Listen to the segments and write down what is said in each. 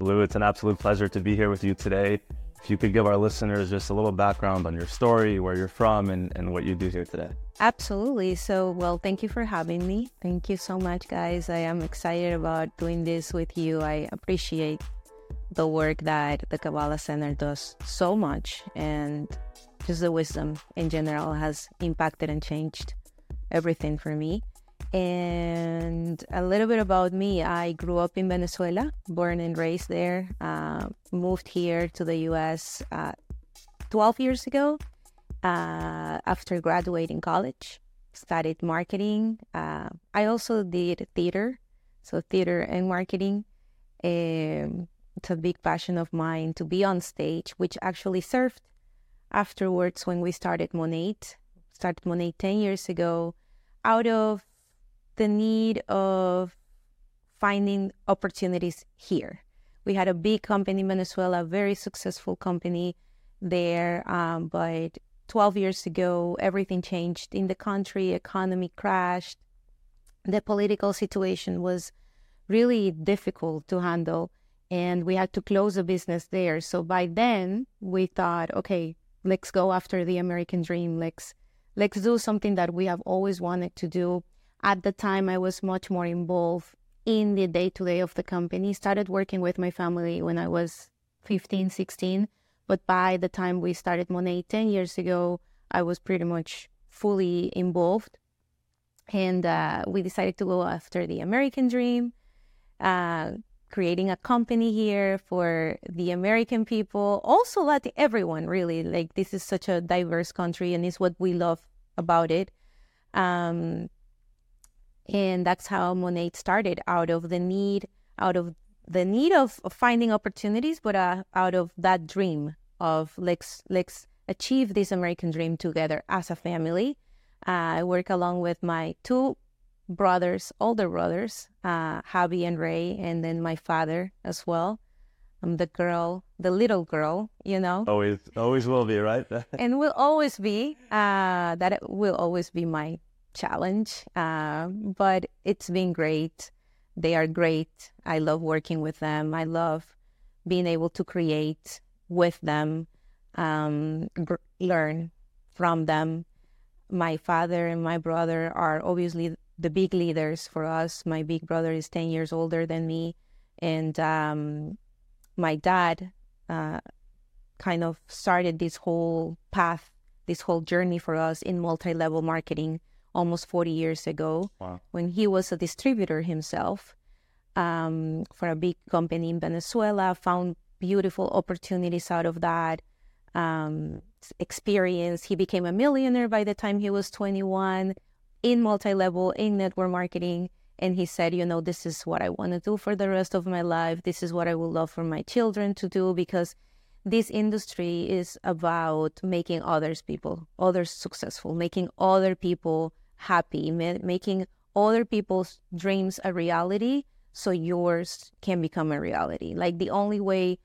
Lu, it's an absolute pleasure to be here with you today. If you could give our listeners just a little background on your story, where you're from, and, and what you do here today. Absolutely. So, well, thank you for having me. Thank you so much, guys. I am excited about doing this with you. I appreciate the work that the Kabbalah Center does so much, and just the wisdom in general has impacted and changed everything for me. And a little bit about me I grew up in Venezuela, born and raised there, uh, moved here to the US uh, 12 years ago uh, after graduating college. Studied marketing. Uh, I also did theater, so theater and marketing. Um, it's a big passion of mine to be on stage, which actually served afterwards when we started Monat. Started Monat 10 years ago out of the need of finding opportunities here. We had a big company in Venezuela, a very successful company there, um, but 12 years ago, everything changed in the country, economy crashed. The political situation was really difficult to handle, and we had to close the business there. So by then, we thought, okay, let's go after the American dream. Let's let's do something that we have always wanted to do at the time, I was much more involved in the day to day of the company. Started working with my family when I was 15, 16. But by the time we started Monat 10 years ago, I was pretty much fully involved. And uh, we decided to go after the American dream, uh, creating a company here for the American people, also let everyone really. Like, this is such a diverse country, and it's what we love about it. Um, and that's how Monat started out of the need, out of the need of, of finding opportunities, but uh, out of that dream of let's let's achieve this American dream together as a family. Uh, I work along with my two brothers, older brothers, uh, Javi and Ray, and then my father as well. I'm the girl, the little girl, you know. Always, always will be, right? and will always be. Uh, that will always be my challenge, uh, but it's been great. They are great. I love working with them. I love being able to create with them, um, gr- learn from them. My father and my brother are obviously the big leaders for us. My big brother is 10 years older than me. And um, my dad uh, kind of started this whole path, this whole journey for us in multi level marketing almost 40 years ago wow. when he was a distributor himself um, for a big company in Venezuela, found beautiful opportunities out of that um, experience. He became a millionaire by the time he was 21 in multi level, in network marketing. And he said, you know, this is what I want to do for the rest of my life. This is what I would love for my children to do because this industry is about making others people, others successful, making other people happy, ma- making other people's dreams a reality so yours can become a reality. Like the only way,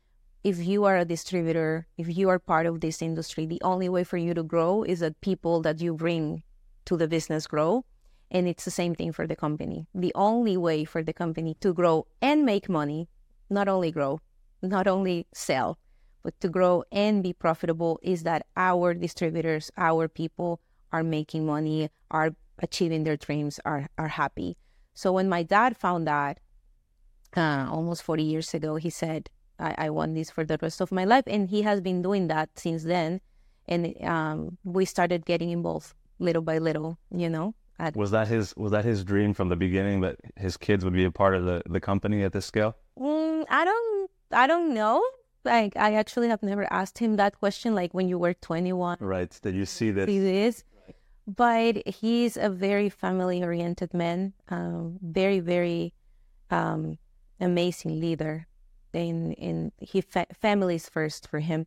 if you are a distributor, if you are part of this industry, the only way for you to grow is that people that you bring to the business grow. And it's the same thing for the company. The only way for the company to grow and make money, not only grow, not only sell, but to grow and be profitable is that our distributors, our people are making money, are achieving their dreams, are are happy. So when my dad found that uh, almost 40 years ago, he said, I, I want this for the rest of my life. And he has been doing that since then. And um, we started getting involved little by little, you know. At... was that his was that his dream from the beginning that his kids would be a part of the, the company at this scale? Mm, I don't I don't know. Like I actually have never asked him that question. Like when you were 21, right? Did you see? See this? But he's a very family oriented man, um, very, very um, amazing leader. In, in he fa- families first for him.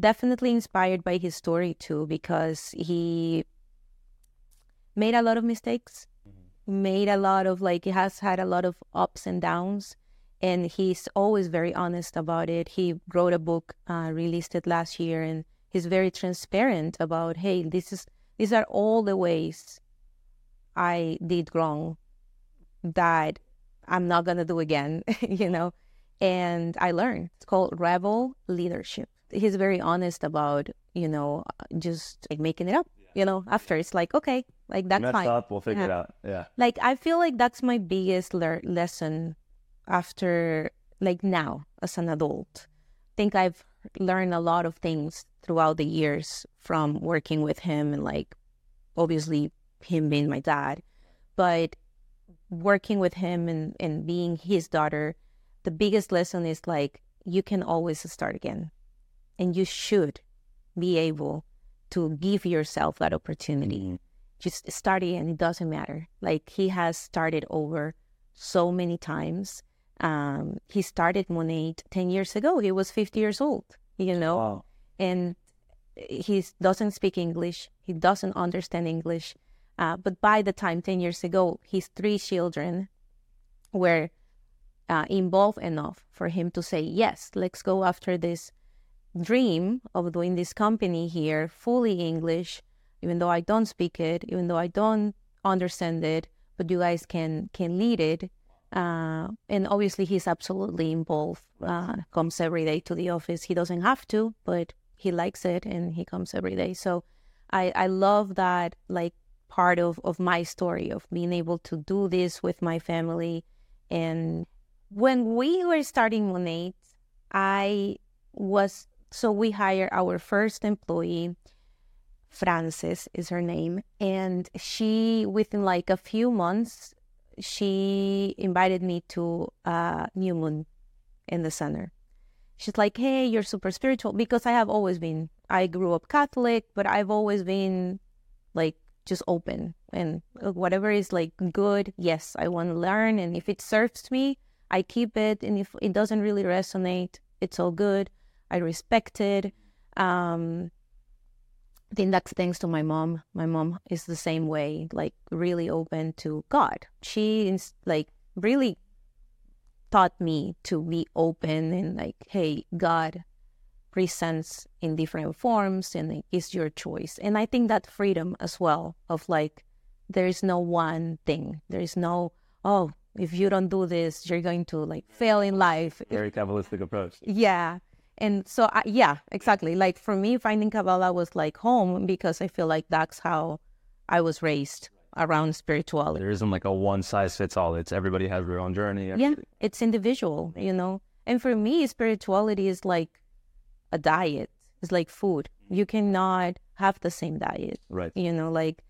Definitely inspired by his story too, because he made a lot of mistakes, mm-hmm. made a lot of like he has had a lot of ups and downs, and he's always very honest about it. He wrote a book, uh, released it last year, and he's very transparent about, hey, this is these are all the ways I did wrong that I'm not going to do again, you know. and I learned. It's called Rebel Leadership. He's very honest about, you know, just like making it up. You know, after it's like, okay, like that's Messed fine. up, we'll figure it out. Yeah. Like I feel like that's my biggest lear- lesson after like now as an adult. I think I've learned a lot of things throughout the years from working with him and like obviously him being my dad, but working with him and, and being his daughter, the biggest lesson is like you can always start again. And you should be able to give yourself that opportunity just start again. It doesn't matter. Like he has started over so many times. Um, he started Monat 10 years ago. He was 50 years old, you know, Wow. And he doesn't speak English. He doesn't understand English. Uh, but by the time 10 years ago, his three children were uh, involved enough for him to say, yes, let's go after this dream of doing this company here fully English even though I don't speak it, even though I don't understand it, but you guys can can lead it. Uh, and obviously, he's absolutely involved. Uh, comes every day to the office. He doesn't have to, but he likes it, and he comes every day. So, I I love that like part of of my story of being able to do this with my family. And when we were starting Monat, I was so we hired our first employee. Frances is her name. And she, within like a few months, she invited me to uh, New Moon in the center. She's like, hey, you're super spiritual. Because I have always been, I grew up Catholic, but I've always been like just open and whatever is like good, yes, I want to learn. And if it serves me, I keep it. And if it doesn't really resonate, it's all good. I respect it. Um, I think that's thanks to my mom. My mom is the same way, like really open to God. She is like really taught me to be open and like, hey, God presents in different forms and like, it's your choice. And I think that freedom as well of like, there is no one thing. There is no, oh, if you don't do this, you're going to like fail in life. Very Kabbalistic approach. Yeah. And so, I, yeah, exactly. Like for me, finding Kabbalah was like home because I feel like that's how I was raised around spirituality. There isn't like a one size fits all. It's everybody has their own journey. Yeah, it's individual, you know. And for me, spirituality is like a diet. It's like food. You cannot have the same diet. Right. You know, like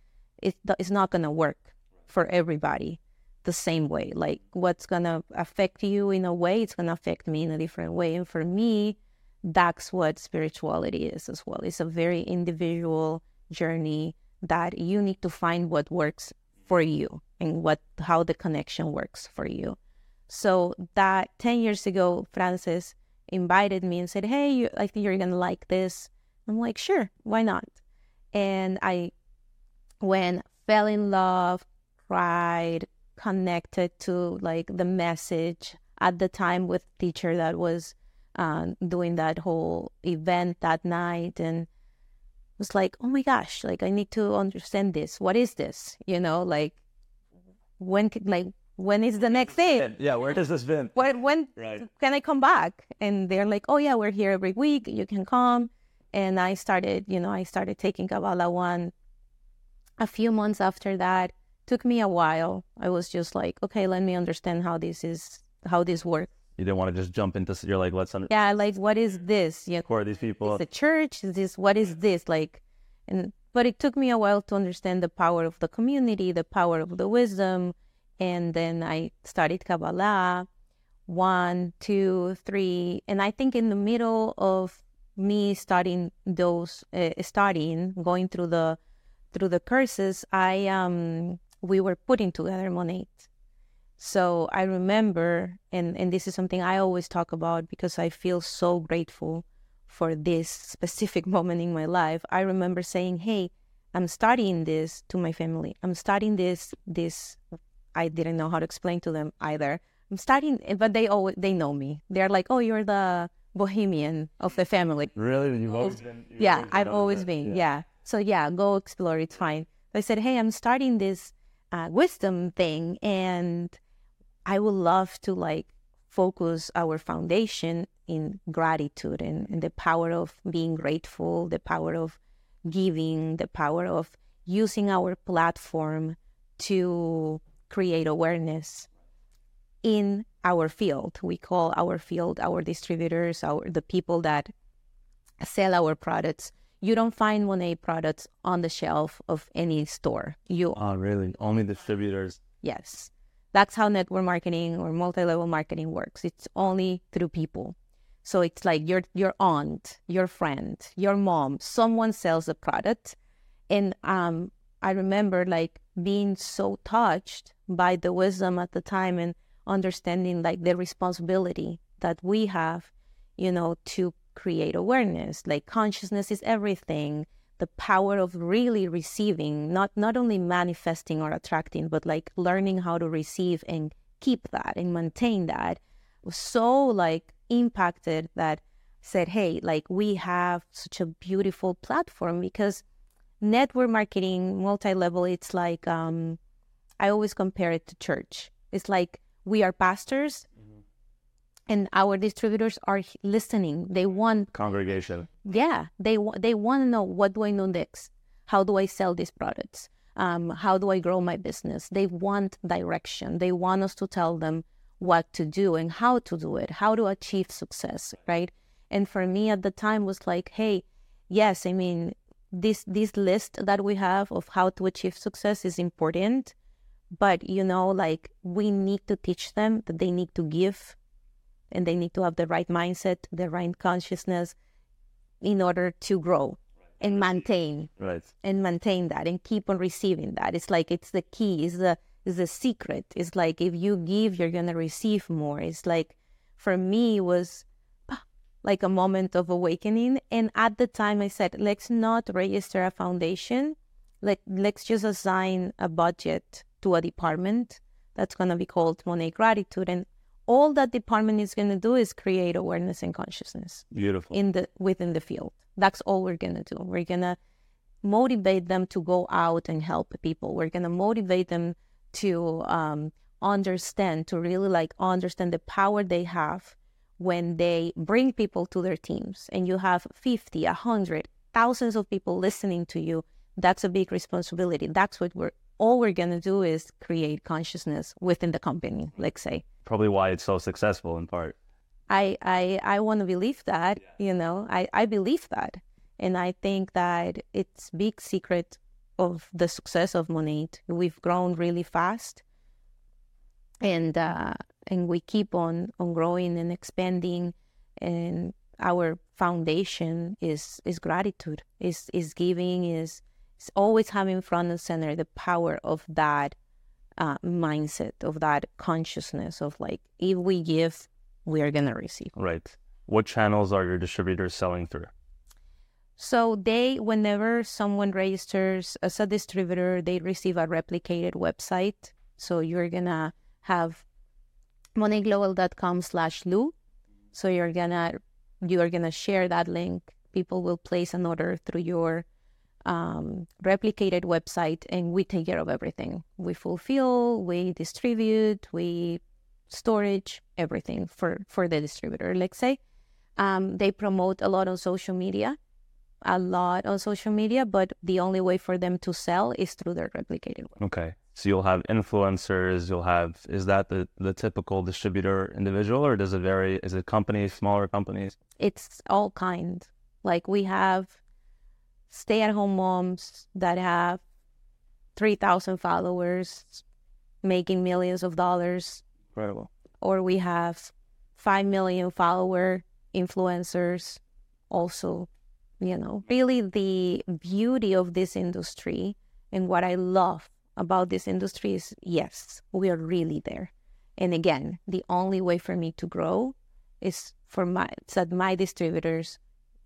it, it's not gonna work for everybody the same way. Like what's gonna affect you in a way, it's gonna affect me in a different way. And for me, that's what spirituality is as well. It's a very individual journey that you need to find what works for you and what how the connection works for you. So that 10 years ago, Francis invited me and said, Hey, you, I think you're to like this. I'm like, Sure, why not? And I went, fell in love, cried, connected to like the message at the time with teacher that was uh, doing that whole event that night and was like, oh my gosh, like I need to understand this. What is this? You know, like when, c- like when is the next thing? Yeah, where does this been? When, when Right. can I come back? And they're like, oh yeah, we're here every week. You can come. And I started, you know, I started taking Kabbalah one. A few months after that, took me a while. I was just like, okay, let me understand how this is, how this works. You didn't want to just jump into. You're like, let's under- Yeah, like what is this? Know, who are these people? is a church? Is this what is this like? And but it took me a while to understand the power of the community, the power of the wisdom, and then I studied Kabbalah, one, two, three, and I think in the middle of me studying those, uh, studying, going through the through the courses, I um we were putting together Monat. So I remember, and, and this is something I always talk about because I feel so grateful for this specific moment in my life. I remember saying, "Hey, I'm studying this to my family. I'm studying this. This I didn't know how to explain to them either. I'm studying, but they always they know me. They're like, "Oh, you're the bohemian of the family." Really? You've always been. you've yeah, I've always that. been. Yeah. So yeah, go explore. It's fine. I said, hey, I'm starting this uh, wisdom thing, and I would love to like focus our foundation in gratitude and, and the power of being grateful, the power of giving, the power of using our platform to create awareness in our field. We call our field our distributors, our the people that sell our products. You don't find Monat products on the shelf of any store. You Oh, really? Only distributors. yes. That's how network marketing or multi-level marketing works. It's only through people. So it's like your your aunt, your friend, your mom, someone sells a product. And um I remember like being so touched by the wisdom at the time and understanding like the responsibility that we have, you know, to create awareness. Like consciousness is everything. The power of really receiving, not not only manifesting or attracting, but like learning how to receive and keep that and maintain that was so like impacted that said, hey, like we have such a beautiful platform because network marketing, multi-level, it's like um I always compare it to church. It's like we are pastors and our distributors are listening. They want Congregation. yeah, they they want to know what do I know next? How do I sell these products? Um, how do I grow my business? They want direction. They want us to tell them what to do and how to do it, how to achieve success, right? And for me at the time was like, hey, yes, I mean this this list that we have of how to achieve success is important, but you know, like we need to teach them that they need to give and they need to have the right mindset, the right consciousness in order to grow and maintain Right. and maintain that and keep on receiving that. It's like it's the key, is the is the secret. It's like if you give, you're gonna receive more. It's like for me it was ah, like a moment of awakening. And at the time I said, let's not register a foundation. Let let's just assign a budget to a department that's gonna be called Monat Gratitude. And all that department is gonna do is create awareness and consciousness Beautiful. in the within the field. That's all we're gonna do. We're gonna motivate them to go out and help people. We're gonna motivate them to um, understand, to really like understand the power they have when they bring people to their teams. And you have 50, 100, thousands of people listening to you. That's a big responsibility. That's what we're all we're gonna do is create consciousness within the company. Let's say. Probably why it's so successful in part. I I I want to believe that, you know. I I believe that. And I think that it's big secret of the success of Monat. We've grown really fast. And uh and we keep on on growing and expanding and our foundation is is gratitude. Is is giving is is always having front and center the power of that uh, mindset of that consciousness of like if we give we are going to receive. Right. What channels are your distributors selling through? So they, whenever someone registers as a distributor, they receive a replicated website. So you're gonna have monatglobal.com slash Lu. So you're gonna you are gonna share that link. People will place an order through your um, replicated website, and we take care of everything. We fulfill, we distribute, we storage, everything for for the distributor. Let's say um, they promote a lot on social media a lot on social media, but the only way for them to sell is through their replicated web. Okay. So you'll have influencers, you'll have is that the, the typical distributor individual or does it vary? Is it companies, smaller companies? It's all kind. Like we have stay at home moms that have 3,000 followers making millions of dollars, Incredible. or we have 5 million follower influencers also. You know, really the beauty of this industry and what I love about this industry is yes, we are really there. And again, the only way for me to grow is for my so that my distributors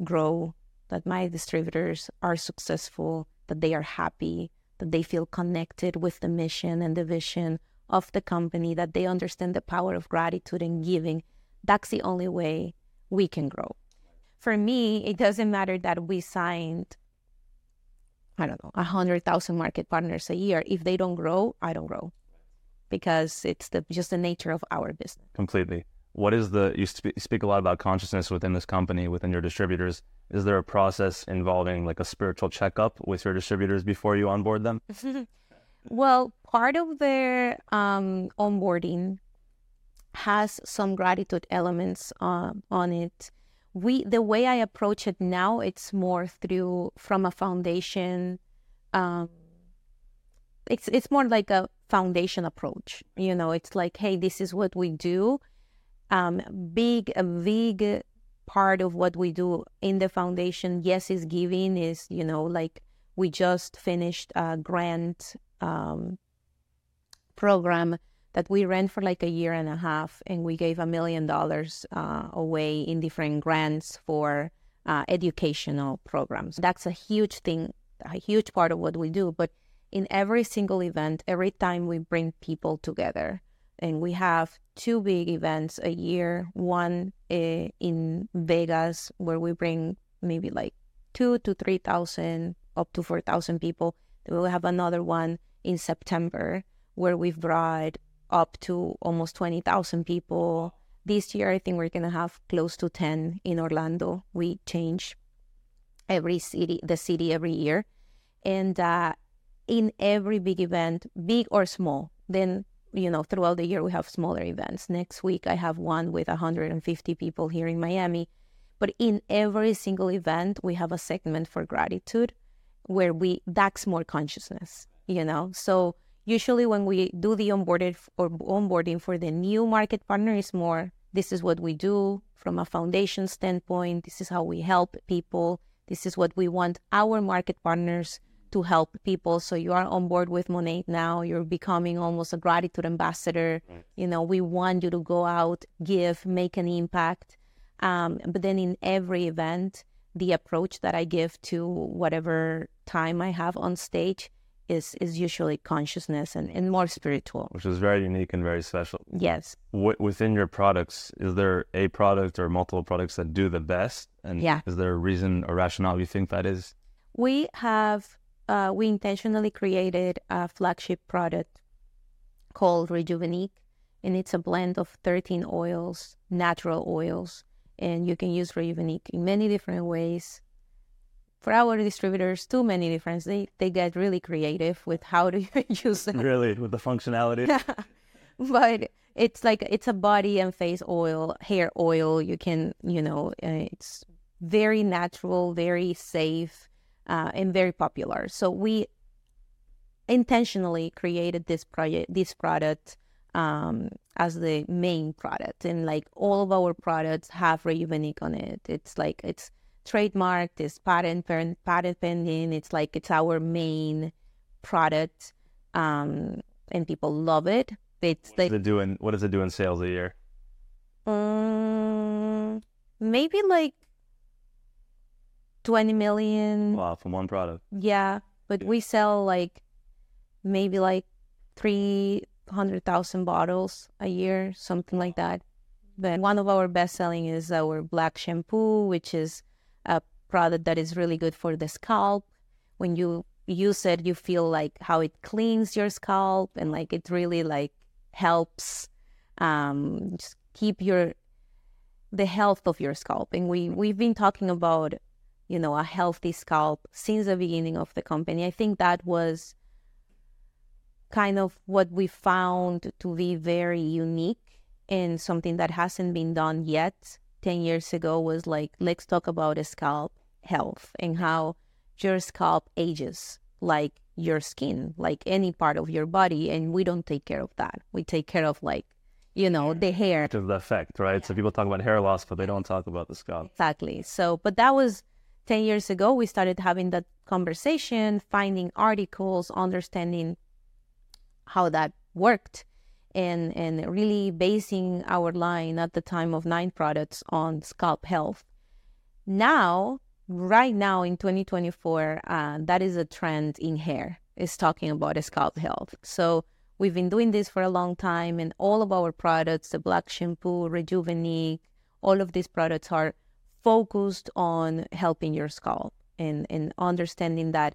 grow, that my distributors are successful, that they are happy, that they feel connected with the mission and the vision of the company, that they understand the power of gratitude and giving. That's the only way we can grow. For me, it doesn't matter that we signed I don't know, a hundred thousand market partners a year. If they don't grow, I don't grow, because it's the just the nature of our business. Completely. What is the you sp- speak a lot about consciousness within this company within your distributors. Is there a process involving like a spiritual checkup with your distributors before you onboard them? Well part of their um, onboarding has some gratitude elements uh, on it. We the way i approach it now it's more through from a foundation um, it's it's more like a foundation approach. You know it's like hey this is what we do um, big a big part of what we do in the foundation yes is giving is you know like we just finished a grant um, program that we ran for like a year and a half and we gave a million dollars uh, away in different grants for uh, educational programs. That's a huge thing a huge part of what we do but in every single event every time we bring people together and we have two big events a year. One uh, in Vegas where we bring maybe like two to three thousand, up to four thousand people. Then we'll have another one in September where we've brought up to almost twenty thousand people. This year, I think we're gonna have close to ten in Orlando. We change every city, the city every year, and uh, in every big event, big or small, then you know, throughout the year we have smaller events. Next week I have one with 150 people here in Miami. But in every single event we have a segment for gratitude where we that's more consciousness, you know. So usually when we do the onboarded or onboarding for the new market partner is more this is what we do from a foundation standpoint, this is how we help people, this is what we want our market partners to help people. So you are on board with Monat now. You're becoming almost a gratitude ambassador. Right. You know, we want you to go out, give, make an impact. Um, but then in every event, the approach that I give to whatever time I have on stage is is usually consciousness and, and more spiritual. Which is very unique and very special. Yes. W- within your products, is there a product or multiple products that do the best? And yeah. is there a reason or rationale you think that is? We have uh, we intentionally created a flagship product called Rejuvenique, and it's a blend of 13 oils, natural oils, and you can use Rejuvenique in many different ways. For our distributors, too many different. They they get really creative with how to use it. Really, with the functionality. but it's like it's a body and face oil, hair oil. You can, you know, uh, it's very natural, very safe uh, and very popular. So we intentionally created this project, this product um, as the main product, and like all of our products have Rejuvenique on it. It's like it's trademarked, it's patent patent pending. It's like it's our main product, um, and people love it. It's what like, it doing? What does it do in sales a year? Um, maybe like 20 million. Wow, from one product. Yeah, but we sell like maybe like 300,000 bottles a year, something like that. But one of our best selling is our black shampoo, which is a product that is really good for the scalp. When you use it, you feel like how it cleans your scalp and like it really like helps um, just keep your the health of your scalp. And we we've been talking about you know, a healthy scalp since the beginning of the company. I think that was kind of what we found to be very unique and something that hasn't been done yet 10 years ago was like let's talk about a scalp health and how your scalp ages like your skin like any part of your body and we don't take care of that. We take care of like you know the hair. To the effect right? Yeah. so people talk about hair loss but they don't talk about the scalp. Exactly. So but that was 10 years ago, we started having that conversation, finding articles, understanding how that worked, and, and really basing our line at the time of nine products on scalp health. Now, right now in 2024, uh, that is a trend in hair, is talking about scalp health. So we've been doing this for a long time, and all of our products, the black shampoo, Rejuvenique, all of these products are focused on helping your scalp and, and understanding that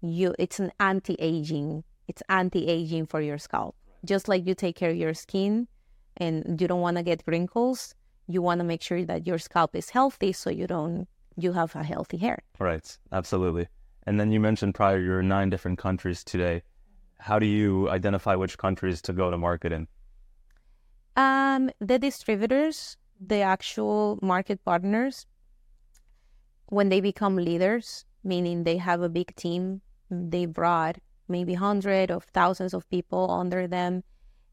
you it's an anti-aging it's anti-aging for your scalp just like you take care of your skin and you don't want to get wrinkles. You want to make sure that your scalp is healthy so you don't you have a healthy hair. Right, absolutely. And then you mentioned prior you're in nine different countries today. How do you identify which countries to go to market in? Um, the distributors, the actual market partners, when they become leaders, meaning they have a big team, they brought maybe hundreds of thousands of people under them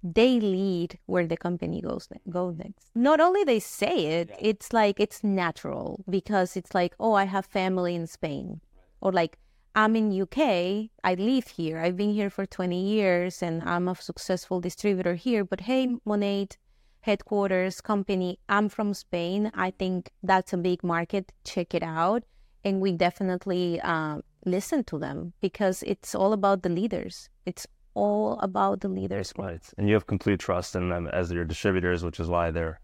they lead where the company goes go next. Not only they say it, yeah. it's like it's natural because it's like, oh, I have family in Spain, or like I'm in UK, I live here, I've been here for 20 years, and I'm a successful distributor here. But hey, Monat headquarters company, I'm from Spain. I think that's a big market. Check it out, and we definitely uh, listen to them because it's all about the leaders. It's all about the leaders. Right, and you have complete trust in them as your distributors, which is why they're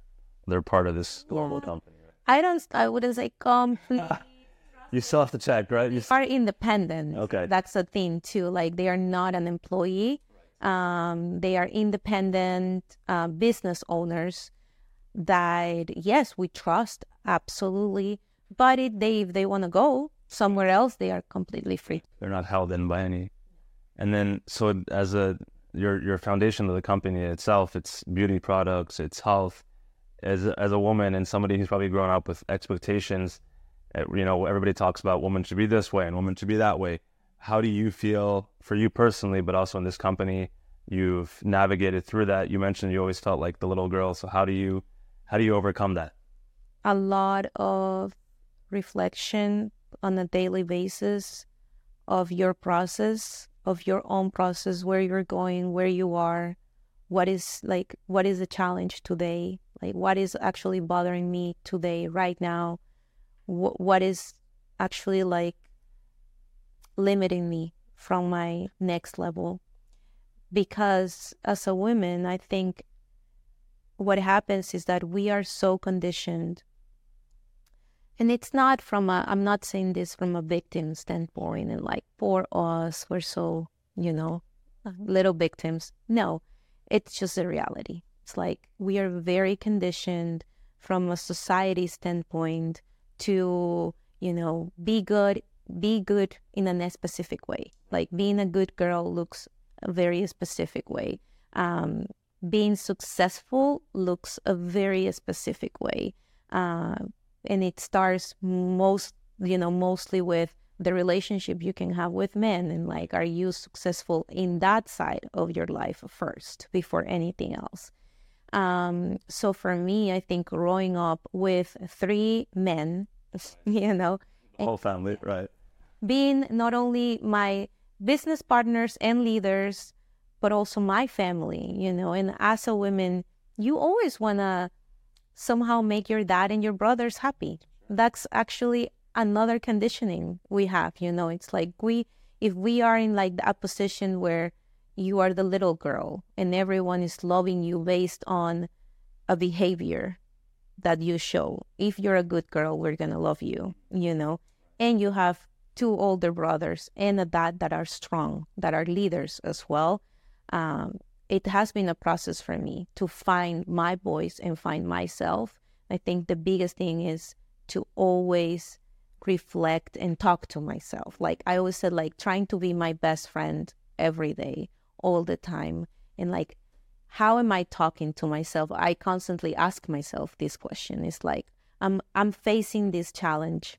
they're part of this global yeah. company. I don't. I wouldn't say complete. you still have to check, right? You are independent. Okay, that's the thing too. Like they are not an employee. Um, they are independent uh, business owners that yes, we trust absolutely. But if they if they want to go somewhere else, they are completely free. They're not held in by any and then, so as a your your foundation of the company itself, it's beauty products, it's health. As as a woman and somebody who's probably grown up with expectations, eh, you know, everybody talks about women should be this way and women should be that way. How do you feel for you personally, but also in this company? You've navigated through that. You mentioned you always felt like the little girl. So how do you how do you overcome that? A lot of reflection on a daily basis of your process of your own process, where you're going, where you are, what is like, what is the challenge today? Like, what is actually bothering me today, right now? Wh- what is actually like limiting me from my next level? Because as a woman, I think what happens is that we are so conditioned. And it's not from a i'm not saying this from a victim standpoint and like poor us we're so you know little victims. No it's just a reality. It's like we are very conditioned from a society standpoint to you know be good be good in a specific way. Like being a good girl looks a very specific way. Um, being successful looks a very specific way. Uh, and it starts most you know mostly with the relationship you can have with men and like are you successful in that side of your life first before anything else? Um, so for me i think growing up with three men you know whole family right being not only my business partners and leaders but also my family you know and as a woman you always want to somehow make your dad and your brothers happy. That's actually another conditioning we have, you know. It's like we if we are in like a position where you are the little girl and everyone is loving you based on a behavior that you show. If you're a good girl, we're going to love you, you know. And you have two older brothers and a dad that are strong, that are leaders as well. Um, it has been a process for me to find my voice and find myself. I think the biggest thing is to always reflect and talk to myself. Like I always said, like trying to be my best friend every day, all the time. And like, how am I talking to myself? I constantly ask myself this question. It's like, I'm I'm facing this challenge.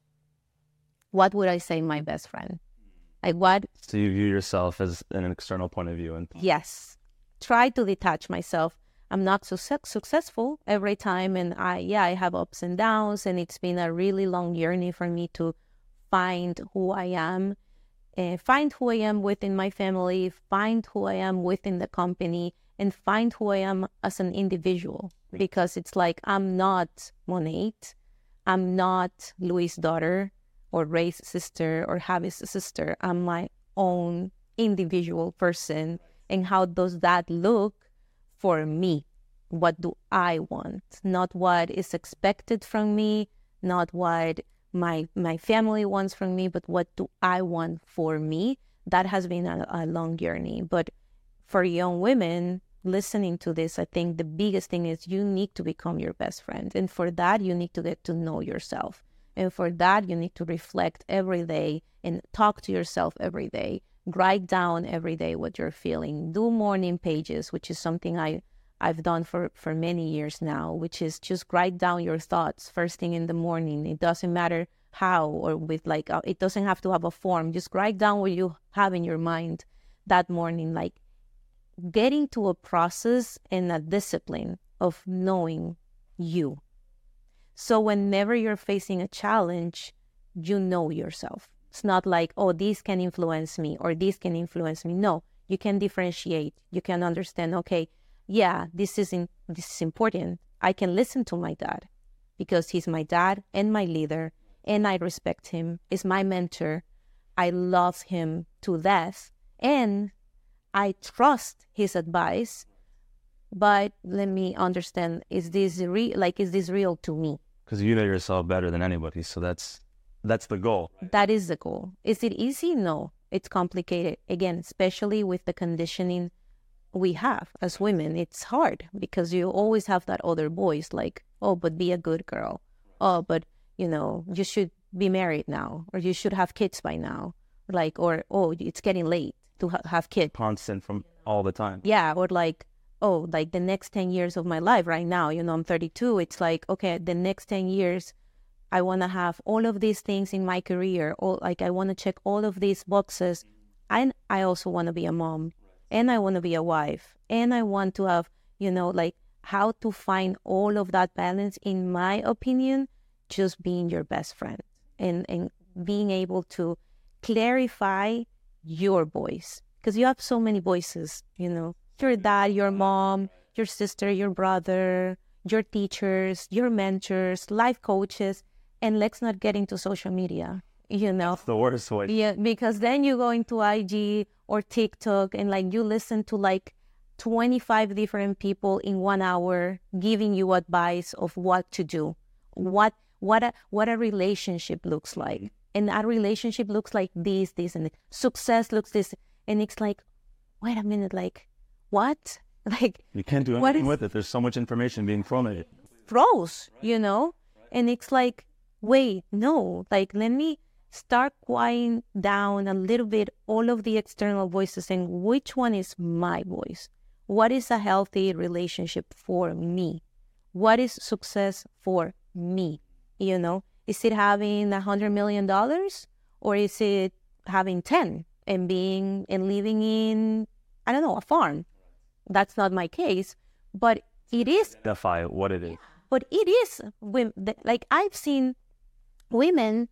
What would I say my best friend? Like what So you view yourself as an external point of view and Yes try to detach myself. I'm not so successful every time, and I yeah I have ups and downs, and it's been a really long journey for me to find who I am, uh, find who I am within my family, find who I am within the company, and find who I am as an individual. Because it's like I'm not Monat, I'm not Luis' daughter or Ray's sister or Javi's sister. I'm my own individual person. And how does that look for me? What do i want? Not what is expected from me not what my my family wants from me but what do i want for me? That has been a, a long journey. But for young women listening to this, I think the biggest thing is you need to become your best friend. And for that, you need to get to know yourself. And for that, you need to reflect every day and talk to yourself every day. Write down every day what you're feeling. Do morning pages, which is something I, I've done for, for many years now, which is just write down your thoughts first thing in the morning. It doesn't matter how or with like, uh, it doesn't have to have a form. Just write down what you have in your mind that morning. Like getting to a process and a discipline of knowing you. So whenever you're facing a challenge, you know yourself. It's not like, oh, this can influence me or this can influence me. No, you can differentiate. You can understand, okay, yeah, this is in, this is important. I can listen to my dad because he's my dad and my leader and I respect him. He's my mentor. I love him to death and I trust his advice, but let me understand: is this real? Like, is this real to me? Because you know yourself better than anybody, so that's that's the goal. That is the goal. Is it easy? No, it's complicated. Again, especially with the conditioning we have as women, it's hard because you always have that other voice, like, oh, but be a good girl. Oh, but you know, you should be married now, or you should have kids by now, like, or oh, it's getting late to ha- have kids. Constant from all the time. Yeah, or like, oh, like the next 10 years of my life right now, you know, I'm 32. It's like, okay, the next 10 years, I want to have all of these things in my career, or like I want to check all of these boxes. And I also want to be a mom, and I want to be a wife, and I want to have, you know, like how to find all of that balance, in my opinion, just being your best friend and, and being able to clarify your voice because you have so many voices, you know, your dad, your mom, your sister, your brother, your teachers, your mentors, life coaches, and let's not get into social media, you know. It's the worst way. Yeah, because then you go into IG or TikTok and like you listen to like 25 different people in one hour giving you advice of what to do, what what a what a relationship looks like and our relationship looks like this, this, and success looks this, and it's like, wait a minute, like what? Like you can't do anything is, with it. There's so much information being thrown at it. Froze, you know, and it's like, wait, no, like let me start quieting down a little bit all of the external voices and which one is my voice? What is a healthy relationship for me? What is success for me? You know, is it having a hundred million dollars or is it having 10 and being and living in, I don't know, a farm? That's not my case, but it is. Defy what it is. But it is, like I've seen women,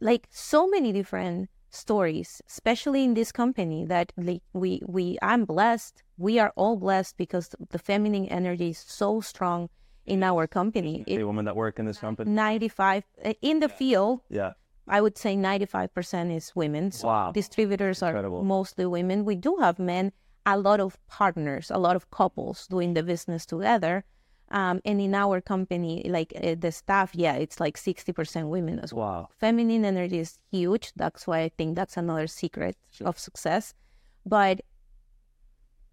like so many different stories, especially in this company that like we, we, I'm blessed. We are all blessed because the feminine energy is so strong in our company. The women that work in this company? 95 uh, in the field. Yeah. I would say 95% is women. So wow. Distributors Incredible. are mostly women. We do have men, a lot of partners, a lot of couples doing the business together. Um, and in our company, like uh, the staff, yeah, it's like 60% women as well. Wow. Feminine energy is huge. That's why I think that's another secret of success. But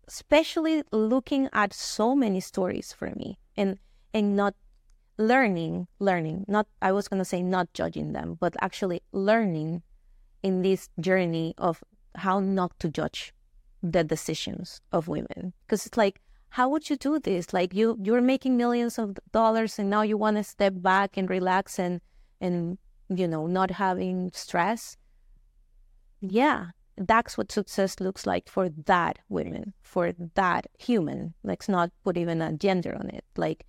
especially looking at so many stories for me and and not learning, learning, not, I was going to say not judging them, but actually learning in this journey of how not to judge the decisions of women. Because it's like, how would you do this? Like you, you're making millions of dollars and now you want to step back and relax and, and, you know, not having stress. Yeah, that's what success looks like for that women, for that human. Let's not put even a gender on it. Like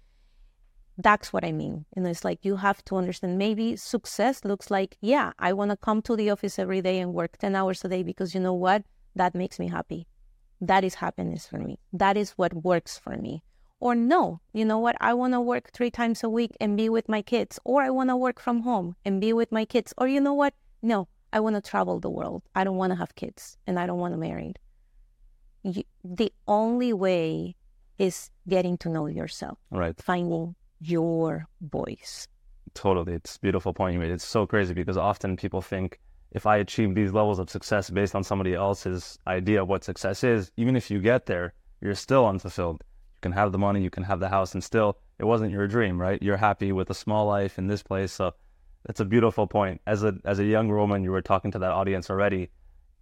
that's what I mean. And it's like you have to understand maybe success looks like, yeah, I want to come to the office every day and work 10 hours a day because you know what? That makes me happy. That is happiness for me. That is what works for me. Or no, you know what? I want to work three times a week and be with my kids. Or I want to work from home and be with my kids. Or you know what? No, I want to travel the world. I don't want to have kids and I don't want to marry. You, the only way is getting to know yourself. Right. Finding your voice. Totally. It's beautiful point you made. It's so crazy because often people think if I achieve these levels of success based on somebody else's idea of what success is, even if you get there, you're still unfulfilled. You can have the money, you can have the house, and still it wasn't your dream, right? You're happy with a small life in this place. So that's a beautiful point. As a as a young woman, you were talking to that audience already.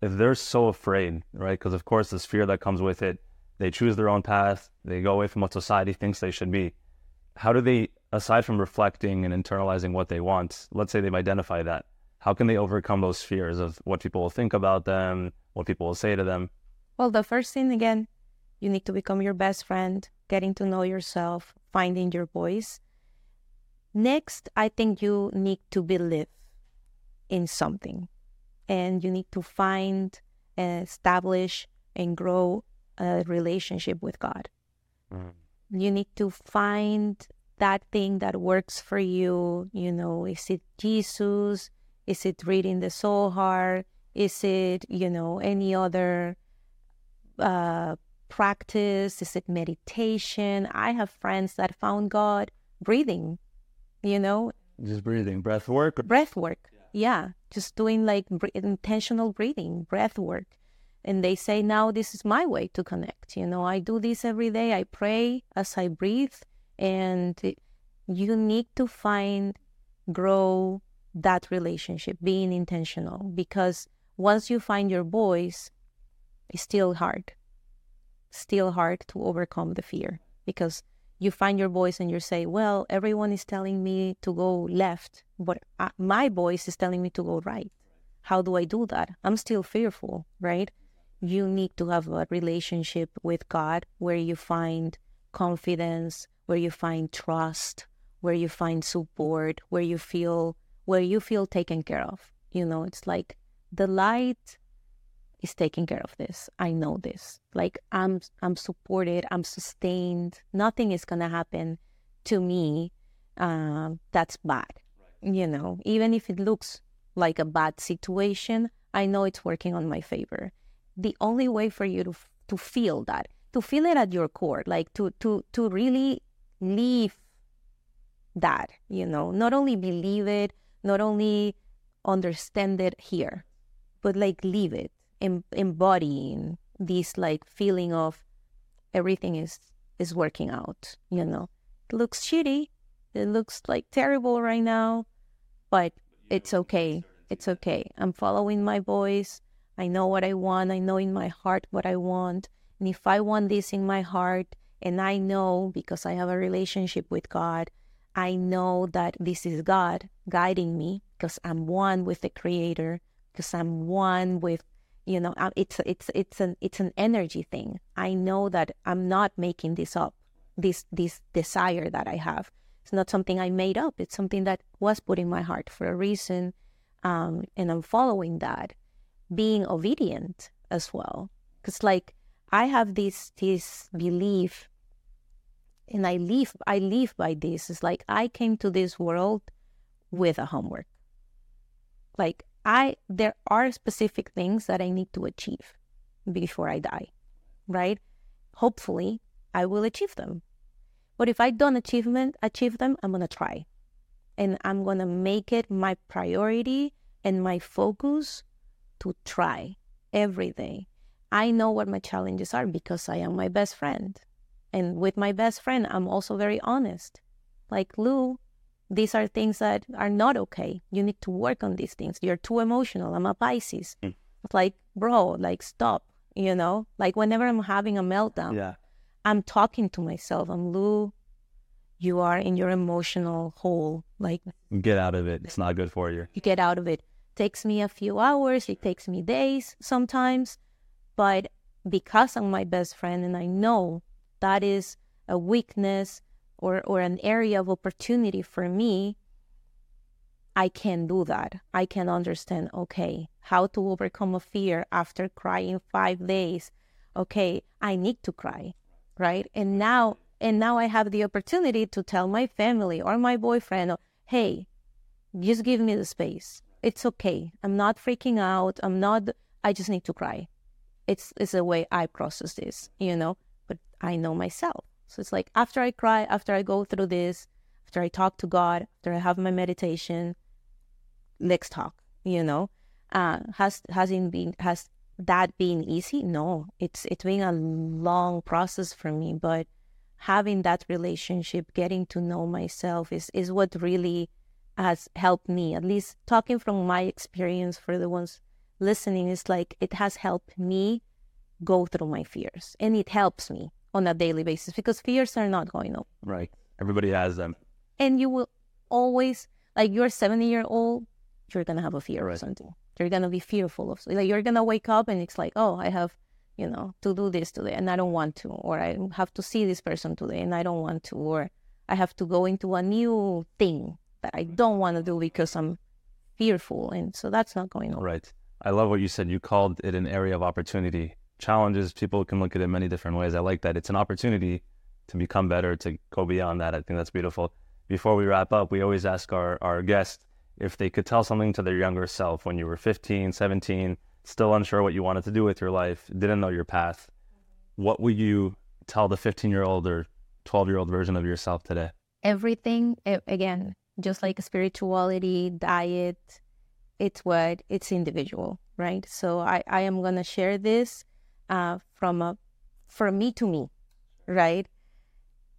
If they're so afraid, right? Because of course, this fear that comes with it, they choose their own path. They go away from what society thinks they should be. How do they, aside from reflecting and internalizing what they want, let's say they've identified that, how can they overcome those fears of what people will think about them, what people will say to them? Well, the first thing again, you need to become your best friend, getting to know yourself, finding your voice. Next, I think you need to believe in something and you need to find, establish, and grow a relationship with God. Mm. You need to find that thing that works for you. You know, is it Jesus? Is it reading the Zohar? Is it, you know, any other uh, practice? Is it meditation? I have friends that found God breathing you know just breathing breath work breath work yeah, yeah. just doing like intentional breathing breath work and they say now this is my way to connect you know i do this every day i pray as i breathe and you need to find grow that relationship being intentional because once you find your voice it's still hard still hard to overcome the fear because you find your voice and you say, well, everyone is telling me to go left, but uh, my voice is telling me to go right. How do I do that? I'm still fearful, right? You need to have a relationship with God where you find confidence, where you find trust, where you find support, where you feel where you feel taken care of. You know, it's like the light is taking care of this. I know this. Like I'm I'm supported, I'm sustained. Nothing is gonna happen to me uh, that's bad. You know, even if it looks like a bad situation, I know it's working on my favor. The only way for you to to feel that, to feel it at your core, like to to to really live that, you know, not only believe it, not only understand it here, but like live it em- embodying this like feeling of everything is is working out you know? It looks shitty it looks like terrible right now but it's okay it's okay. I'm following my voice i know what i want i know in my heart what i want and if i want this in my heart and i know because i have a relationship with god i know that this is god guiding me because i'm one with the creator because i'm one with you know it's it's it's an it's an energy thing. I know that i'm not making this up this this desire that i have. It's not something i made up it's something that was put in my heart for a reason um, and i'm following that being obedient as well because like i have this this belief and i live i live by this it's like i came to this world with a homework like I there are specific things that I need to achieve before I die, right? Hopefully, I will achieve them. But if I don't achievement achieve them, I'm gonna try, and I'm gonna make it my priority and my focus to try every day. I know what my challenges are because I am my best friend, and with my best friend, I'm also very honest. Like Lu, these are things that are not okay. You need to work on these things. You're too emotional. I'm a Pisces. Mm. It's like, bro, like stop. You know, like whenever I'm having a meltdown, yeah. I'm talking to myself. I'm Lu. You are in your emotional hole. Like get out of it. It's not good for you. You get out of it. Takes me a few hours. It takes me days sometimes, but because I'm my best friend and I know that is a weakness or, or an area of opportunity for me, I can do that. I can understand, okay, how to overcome a fear after crying five days. Okay, I need to cry, right? And now, and now I have the opportunity to tell my family or my boyfriend, hey, just give me the space. It's okay. I'm not freaking out. I'm not, I just need to cry. It's, it's the way I process this, you know, but I know myself. So it's like after I cry, after I go through this, after I talk to God, after I have my meditation, let's talk. You know, uh, has hasn't been has that been easy? No, it's it's been a long process for me, but having that relationship, getting to know myself is is what really has helped me. At least talking from my experience for the ones listening is like it has helped me go through my fears. And it helps me on a daily basis because fears are not going away. Right. Everybody has them. And you will always like you're 70 year old, you're gonna have a fear right. of something. You're gonna be fearful of like you're gonna wake up and it's like, oh, I have, you know, to do this today and I don't want to, or I have to see this person today and I don't want to, or I have to go into a new thing that I don't want to do because I'm fearful. And so that's not going on. Right. I love what you said. You called it an area of opportunity. Challenges, people can look at it many different ways. I like that. It's an opportunity to become better, to go beyond that. I think that's beautiful. Before we wrap up, we always ask our, our guests if they could tell something to their younger self when you were 15, 17, still unsure what you wanted to do with your life, didn't know your path. What would you tell the 15 year old or 12 year old version of yourself today? Everything, again, just like spirituality, diet, it's what it's individual, right? So I, I am gonna share this uh, from a from me to me, right?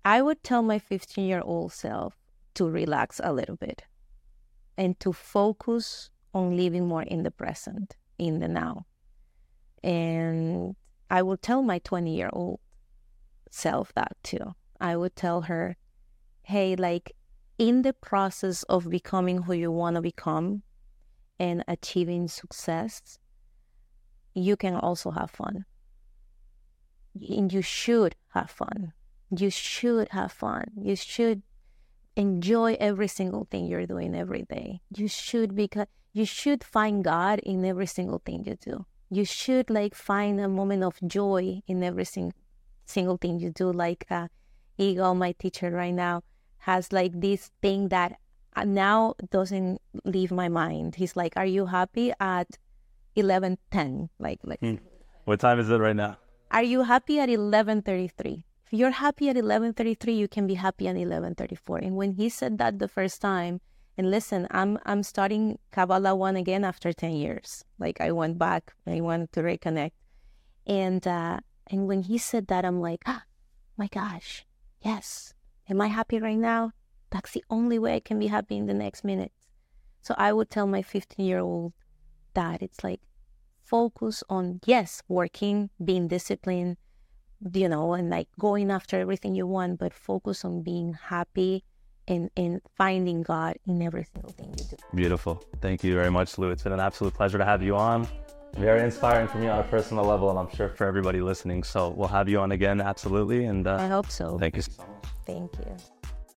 I would tell my 15 year old self to relax a little bit and to focus on living more in the present, in the now. And I would tell my 20 year old self that too. I would tell her, hey, like in the process of becoming who you want to become, and achieving success, you can also have fun. And you should have fun. You should have fun. You should enjoy every single thing you're doing every day. You should because you should find God in every single thing you do. You should like find a moment of joy in every sing- single thing you do. Like uh, Eagle, my teacher right now, has like this thing that uh, now doesn't leave my mind. He's like, "Are you happy at eleven ten? Like, like. Hmm. What time is it right now? Are you happy at eleven thirty three? If you're happy at eleven thirty three, you can be happy at eleven thirty four. And when he said that the first time, and listen, I'm I'm starting Kabbalah one again after ten years. Like I went back, I wanted to reconnect, and uh, and when he said that, I'm like, ah, my gosh, yes. Am I happy right now? That's the only way I can be happy in the next minute. So I would tell my 15 year old that it's like focus on, yes, working, being disciplined, you know, and like going after everything you want, but focus on being happy and, and finding God in every single thing you do. Beautiful. Thank you very much, Lu. It's been an absolute pleasure to have you on. Very inspiring for me on a personal level, and I'm sure for everybody listening. So we'll have you on again, absolutely. And uh, I hope so. Thank you so much. Thank you.